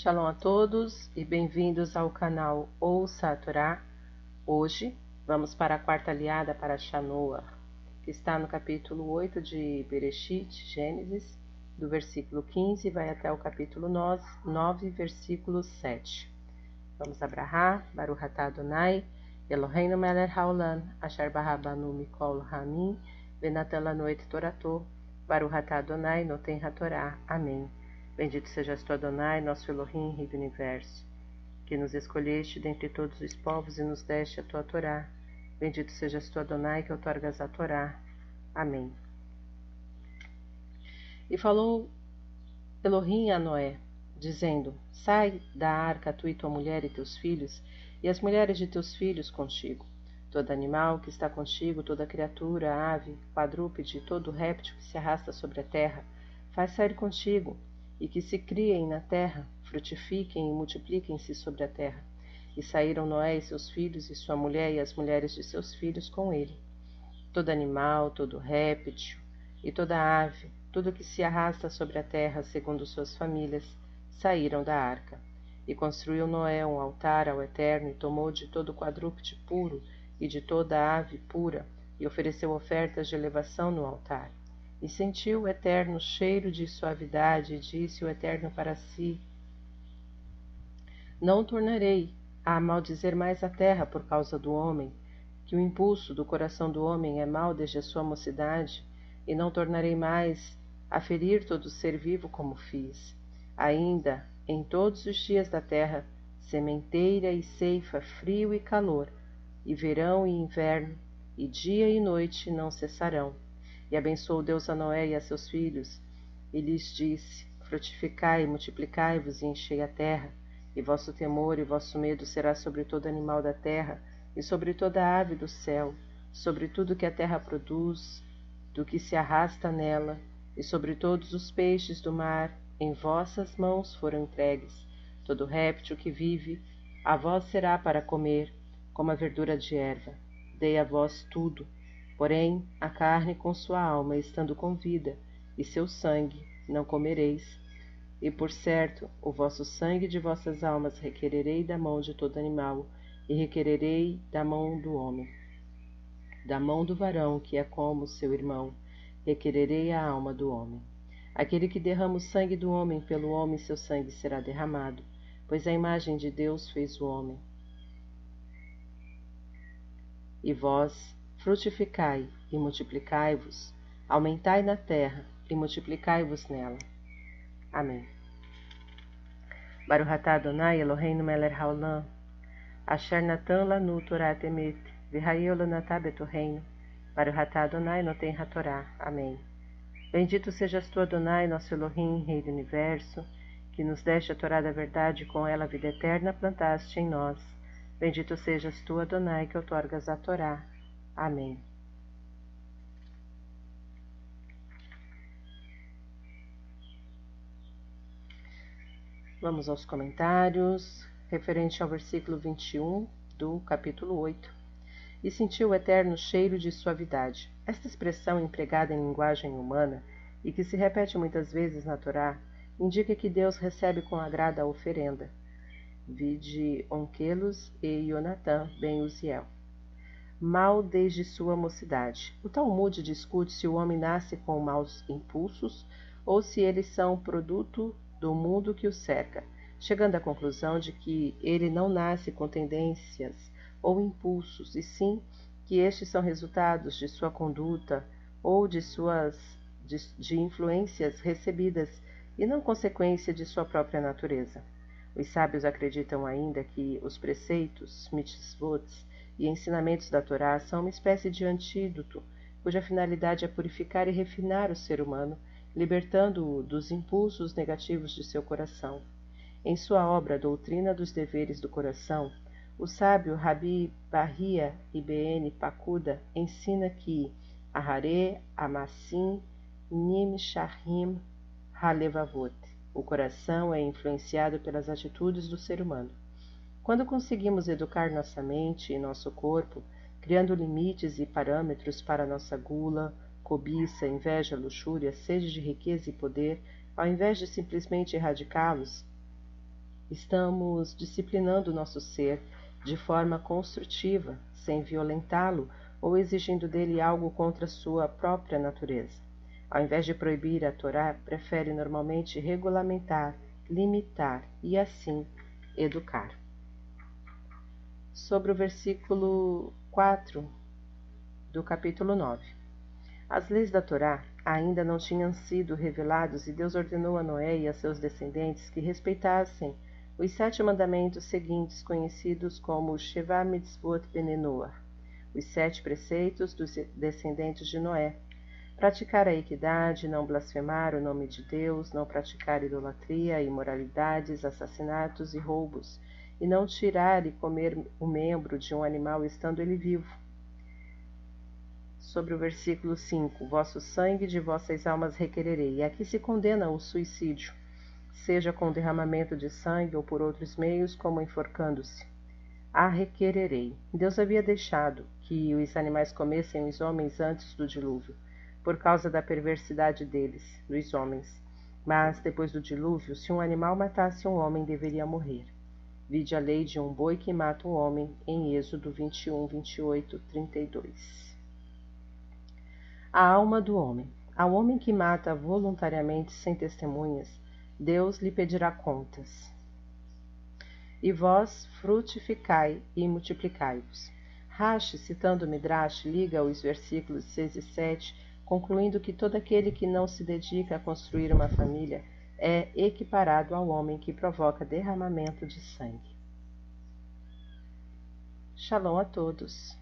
Shalom a todos e bem-vindos ao canal Ouça a Torá. Hoje vamos para a quarta aliada para Shanoah, que está no capítulo 8 de Bereshit, Gênesis, do versículo 15 vai até o capítulo 9, versículo 7. Vamos abrahar, Baruch atah Adonai, Eloheinu melech haolam, asher barabanu mikol lanu et torato, Baruch atah Adonai noten hatorá. Amém. Bendito sejas tu, Adonai, nosso Elohim, Rei do Universo, que nos escolheste dentre todos os povos e nos deste a tua Torá. Bendito sejas tu, Adonai, que outorgas a Torá. Amém. E falou Elohim a Noé, dizendo: Sai da arca, tu e tua mulher e teus filhos, e as mulheres de teus filhos contigo. Todo animal que está contigo, toda criatura, ave, quadrúpede, todo réptil que se arrasta sobre a terra, faz sair contigo, e que se criem na terra, frutifiquem e multipliquem-se sobre a terra. E saíram Noé e seus filhos, e sua mulher e as mulheres de seus filhos com ele. Todo animal, todo réptil e toda ave, tudo que se arrasta sobre a terra, segundo suas famílias, saíram da arca. E construiu Noé um altar ao Eterno, e tomou de todo quadrúpede puro e de toda ave pura, e ofereceu ofertas de elevação no altar. E sentiu o Eterno cheiro de suavidade, e disse o Eterno para si: Não tornarei a maldizer mais a terra por causa do homem, que o impulso do coração do homem é mau desde a sua mocidade, e não tornarei mais a ferir todo ser vivo como fiz. Ainda, em todos os dias da terra, sementeira e ceifa, frio e calor, e verão e inverno, e dia e noite não cessarão e abençoou Deus a Noé e a seus filhos, e lhes disse: Frutificai multiplicai-vos e enchei a terra, e vosso temor e vosso medo será sobre todo animal da terra, e sobre toda ave do céu, sobre tudo que a terra produz, do que se arrasta nela, e sobre todos os peixes do mar, em vossas mãos foram entregues. Todo réptil que vive, a vós será para comer, como a verdura de erva. Dei a vós tudo, Porém, a carne com sua alma, estando com vida, e seu sangue, não comereis. E por certo, o vosso sangue de vossas almas requererei da mão de todo animal, e requererei da mão do homem. Da mão do varão, que é como seu irmão, requererei a alma do homem. Aquele que derrama o sangue do homem, pelo homem seu sangue será derramado, pois a imagem de Deus fez o homem. E vós, frutificai e multiplicai-vos, aumentai na terra e multiplicai-vos nela. Amém. Baruch atah Adonai Eloheinu melech haolam, asher natan lanu Torah temet, v'hayeu lanatah betorreino, Baruch atah Adonai noten hatorá. Amém. Bendito sejas tu, Adonai, nosso Elohim, Rei do Universo, que nos deste a Torá da verdade e com ela a vida eterna plantaste em nós. Bendito sejas tu, Adonai, que outorgas a Torá. Amém. Vamos aos comentários, referente ao versículo 21 do capítulo 8. E sentiu o eterno cheiro de suavidade. Esta expressão empregada em linguagem humana e que se repete muitas vezes na Torá, indica que Deus recebe com agrado a oferenda. Vide Onquelos e Jonatã ben Uziel mal desde sua mocidade. O Talmud discute se o homem nasce com maus impulsos ou se eles são produto do mundo que o cerca, chegando à conclusão de que ele não nasce com tendências ou impulsos, e sim que estes são resultados de sua conduta ou de suas de, de influências recebidas e não consequência de sua própria natureza. Os sábios acreditam ainda que os preceitos, mitzvot, e ensinamentos da Torá são uma espécie de antídoto, cuja finalidade é purificar e refinar o ser humano, libertando-o dos impulsos negativos de seu coração. Em sua obra Doutrina dos Deveres do Coração, o sábio Rabi Bahia Ibn Pakuda ensina que Ahare Amassim Nim Shahim Halevavot. O coração é influenciado pelas atitudes do ser humano. Quando conseguimos educar nossa mente e nosso corpo, criando limites e parâmetros para nossa gula, cobiça, inveja, luxúria, sede de riqueza e poder, ao invés de simplesmente erradicá-los, Estamos disciplinando nosso ser de forma construtiva, sem violentá-lo ou exigindo dele algo contra sua própria natureza. Ao invés de proibir a Torá, prefere normalmente regulamentar, limitar e assim educar. Sobre o versículo 4 do capítulo 9. As leis da Torá ainda não tinham sido revelados e Deus ordenou a Noé e a seus descendentes que respeitassem os sete mandamentos seguintes, conhecidos como Sheva Mitzvot Benenoah, os sete preceitos dos descendentes de Noé, praticar a equidade, não blasfemar o nome de Deus, não praticar idolatria, imoralidades, assassinatos e roubos, e não tirar e comer o membro de um animal estando ele vivo. Sobre o versículo 5: Vosso sangue de vossas almas requererei. E aqui se condena o suicídio seja com derramamento de sangue ou por outros meios, como enforcando-se. A requererei. Deus havia deixado que os animais comessem os homens antes do dilúvio, por causa da perversidade deles, dos homens. Mas, depois do dilúvio, se um animal matasse um homem, deveria morrer. Vide a lei de um boi que mata um homem, em Êxodo 21, 28, 32. A alma do homem. Ao homem que mata voluntariamente sem testemunhas, Deus lhe pedirá contas. E vós frutificai e multiplicai-vos. Rashi, citando Midrash, liga os versículos 6 e 7, concluindo que todo aquele que não se dedica a construir uma família é equiparado ao homem que provoca derramamento de sangue. Shalom a todos.